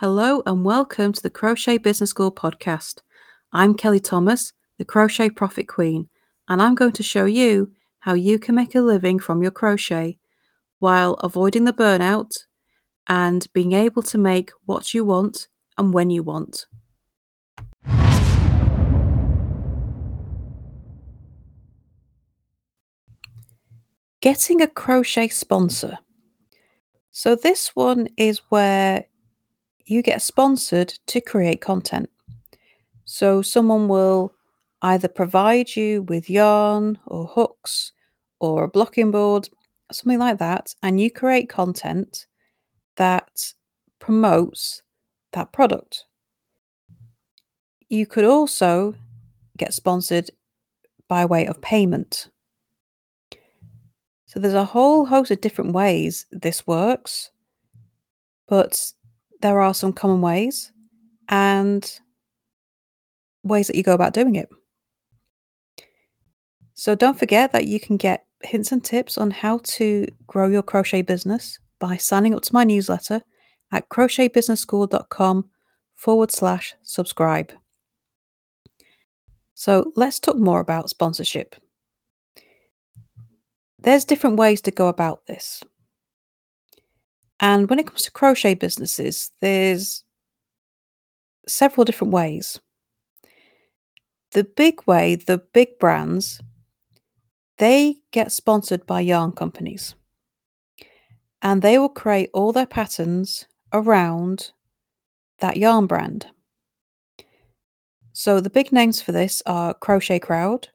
Hello and welcome to the Crochet Business School podcast. I'm Kelly Thomas, the Crochet Profit Queen, and I'm going to show you how you can make a living from your crochet while avoiding the burnout and being able to make what you want and when you want. Getting a crochet sponsor. So, this one is where you get sponsored to create content. So, someone will either provide you with yarn or hooks or a blocking board, something like that, and you create content that promotes that product. You could also get sponsored by way of payment. So there's a whole host of different ways this works, but there are some common ways and ways that you go about doing it. So don't forget that you can get hints and tips on how to grow your crochet business by signing up to my newsletter at crochetbusinessschool.com forward slash subscribe. So let's talk more about sponsorship. There's different ways to go about this. And when it comes to crochet businesses, there's several different ways. The big way, the big brands, they get sponsored by yarn companies. And they will create all their patterns around that yarn brand. So the big names for this are Crochet Crowd,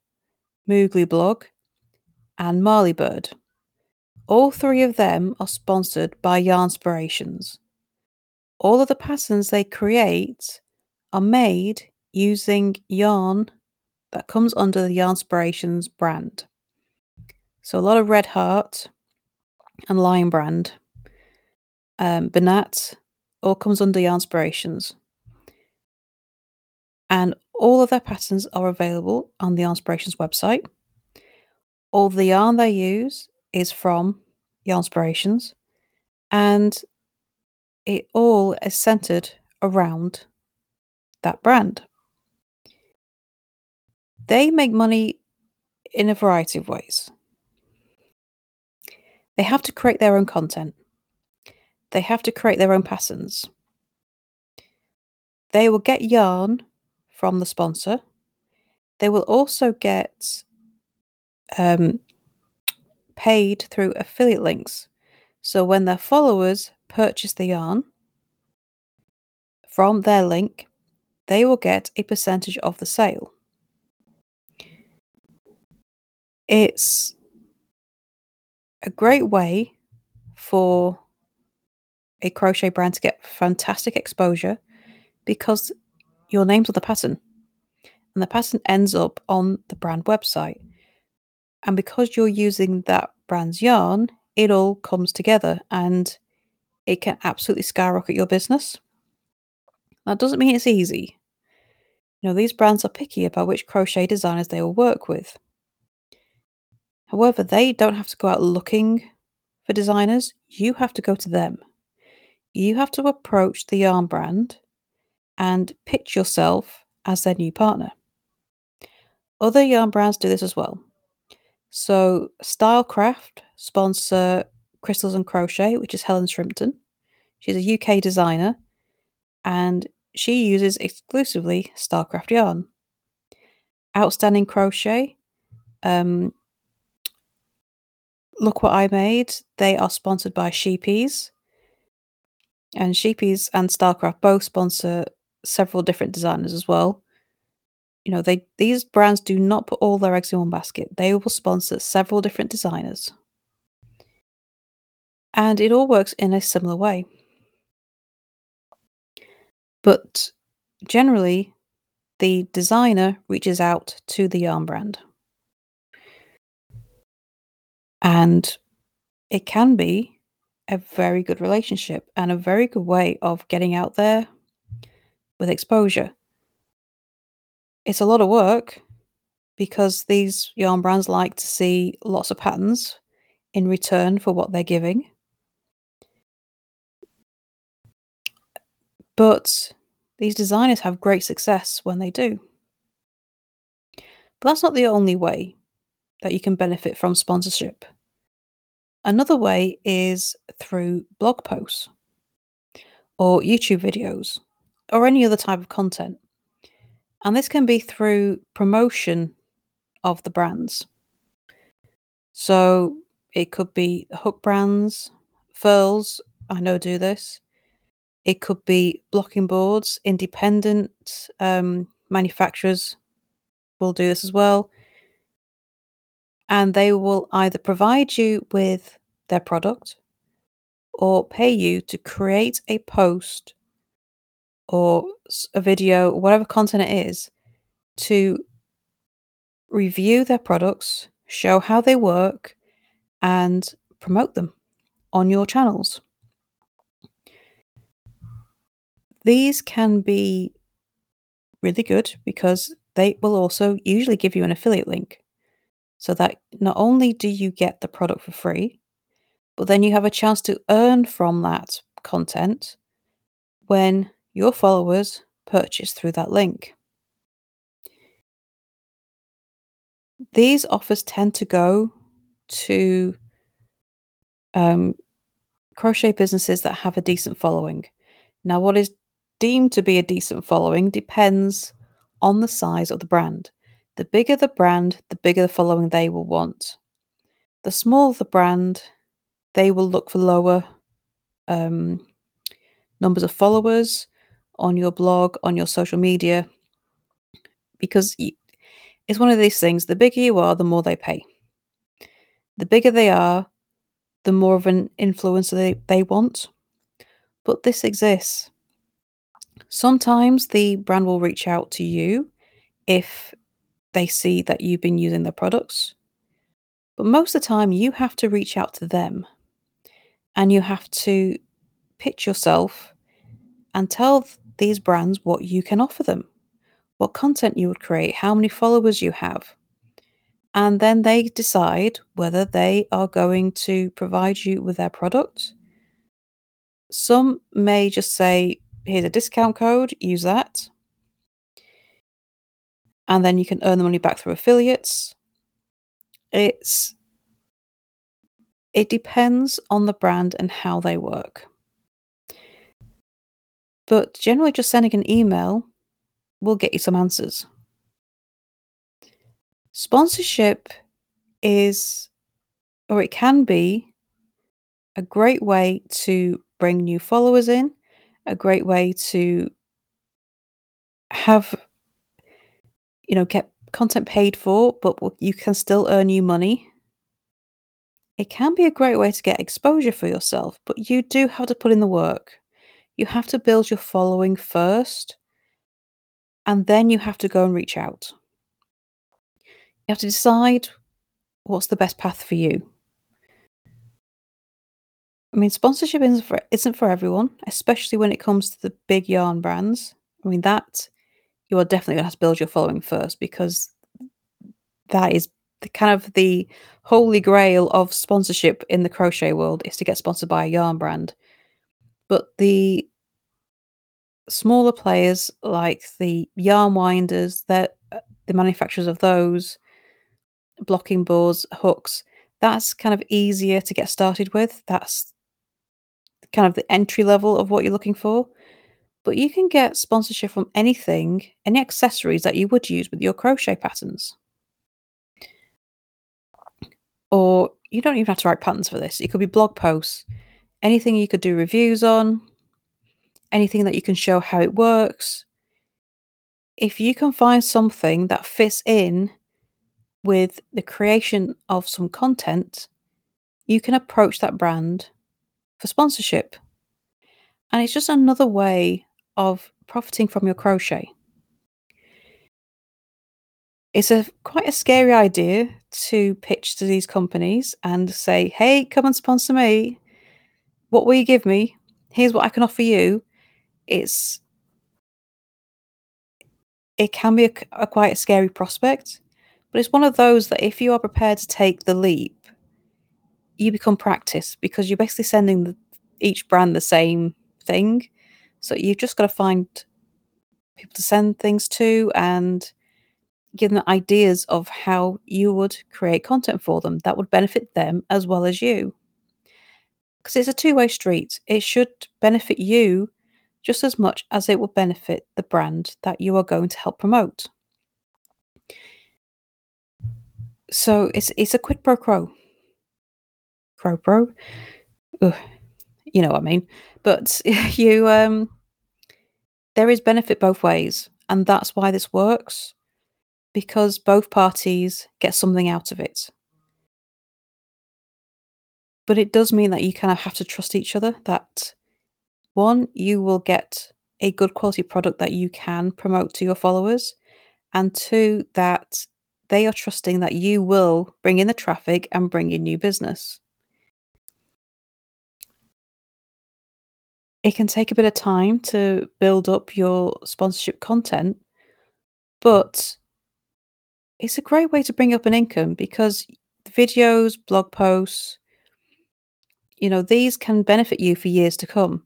Moogly Blog, and Marly Bird. All three of them are sponsored by Yarnspirations. All of the patterns they create are made using yarn that comes under the Yarnspirations brand. So a lot of Red Heart and Lion Brand, um, Bernat, all comes under Yarnspirations. And all of their patterns are available on the Yarnspirations website. All the yarn they use is from Yarnspirations, and it all is centered around that brand. They make money in a variety of ways. They have to create their own content. They have to create their own patterns. They will get yarn from the sponsor. They will also get um, paid through affiliate links. So when their followers purchase the yarn from their link, they will get a percentage of the sale. It's a great way for a crochet brand to get fantastic exposure because your name's on the pattern and the pattern ends up on the brand website. And because you're using that brand's yarn, it all comes together and it can absolutely skyrocket your business. That doesn't mean it's easy. You know, these brands are picky about which crochet designers they will work with. However, they don't have to go out looking for designers, you have to go to them. You have to approach the yarn brand and pitch yourself as their new partner. Other yarn brands do this as well. So Stylecraft sponsor Crystals and Crochet, which is Helen Shrimpton. She's a UK designer and she uses exclusively Stylecraft yarn. Outstanding Crochet, um, Look What I Made, they are sponsored by Sheepjes. And Sheepjes and Stylecraft both sponsor several different designers as well you know they these brands do not put all their eggs in one basket. They will sponsor several different designers. And it all works in a similar way. But generally the designer reaches out to the yarn brand. And it can be a very good relationship and a very good way of getting out there with exposure it's a lot of work because these yarn brands like to see lots of patterns in return for what they're giving. But these designers have great success when they do. But that's not the only way that you can benefit from sponsorship. Another way is through blog posts or YouTube videos or any other type of content. And this can be through promotion of the brands. So it could be hook brands, furls, I know do this. It could be blocking boards, independent um, manufacturers will do this as well. And they will either provide you with their product or pay you to create a post or a video, whatever content it is, to review their products, show how they work, and promote them on your channels. These can be really good because they will also usually give you an affiliate link so that not only do you get the product for free, but then you have a chance to earn from that content when your followers purchase through that link. These offers tend to go to um, crochet businesses that have a decent following. Now, what is deemed to be a decent following depends on the size of the brand. The bigger the brand, the bigger the following they will want. The smaller the brand, they will look for lower um, numbers of followers on your blog, on your social media, because it's one of these things the bigger you are, the more they pay. The bigger they are, the more of an influencer they, they want. But this exists. Sometimes the brand will reach out to you if they see that you've been using their products. But most of the time, you have to reach out to them and you have to pitch yourself and tell these brands what you can offer them, what content you would create, how many followers you have. And then they decide whether they are going to provide you with their product. Some may just say, here's a discount code, use that. And then you can earn the money back through affiliates. It's it depends on the brand and how they work. But generally just sending an email will get you some answers. Sponsorship is or it can be a great way to bring new followers in a great way to have you know get content paid for but you can still earn you money it can be a great way to get exposure for yourself but you do have to put in the work you have to build your following first and then you have to go and reach out you have to decide what's the best path for you I mean, sponsorship isn't for isn't for everyone, especially when it comes to the big yarn brands. I mean, that you are definitely gonna have to build your following first because that is the kind of the holy grail of sponsorship in the crochet world is to get sponsored by a yarn brand. But the smaller players like the yarn winders, uh, the manufacturers of those, blocking boards, hooks, that's kind of easier to get started with. That's kind of the entry level of what you're looking for. But you can get sponsorship from anything, any accessories that you would use with your crochet patterns. Or you don't even have to write patterns for this. It could be blog posts, anything you could do reviews on, anything that you can show how it works. If you can find something that fits in with the creation of some content, you can approach that brand for sponsorship. And it's just another way of profiting from your crochet. It's a quite a scary idea to pitch to these companies and say, "Hey, come and sponsor me. What will you give me? Here's what I can offer you." It's it can be a, a quite a scary prospect, but it's one of those that if you are prepared to take the leap you become practice because you're basically sending the, each brand the same thing. So you've just got to find people to send things to and give them ideas of how you would create content for them that would benefit them as well as you. Because it's a two way street. It should benefit you just as much as it will benefit the brand that you are going to help promote. So it's it's a quid pro quo. Pro pro. Ugh, you know what I mean. But you um there is benefit both ways, and that's why this works because both parties get something out of it. But it does mean that you kind of have to trust each other that one, you will get a good quality product that you can promote to your followers, and two, that they are trusting that you will bring in the traffic and bring in new business. It can take a bit of time to build up your sponsorship content, but it's a great way to bring up an income because videos, blog posts, you know, these can benefit you for years to come.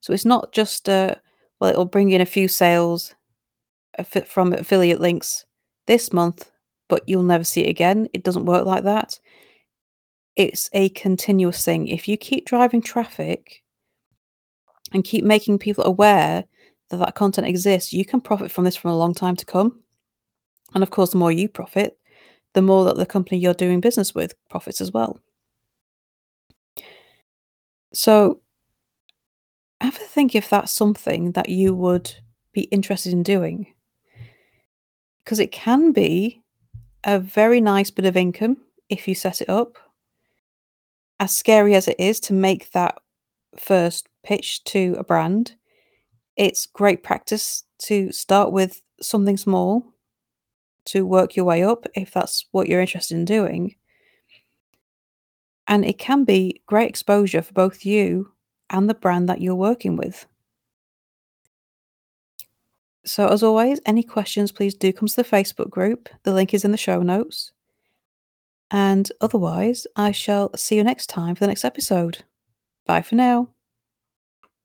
So it's not just uh, well, it'll bring in a few sales from affiliate links this month, but you'll never see it again. It doesn't work like that. It's a continuous thing. If you keep driving traffic and keep making people aware that that content exists, you can profit from this for a long time to come. And of course, the more you profit, the more that the company you're doing business with profits as well. So, have think if that's something that you would be interested in doing. Because it can be a very nice bit of income if you set it up. As scary as it is to make that first pitch to a brand, it's great practice to start with something small to work your way up if that's what you're interested in doing. And it can be great exposure for both you and the brand that you're working with. So, as always, any questions, please do come to the Facebook group. The link is in the show notes. And otherwise, I shall see you next time for the next episode. Bye for now.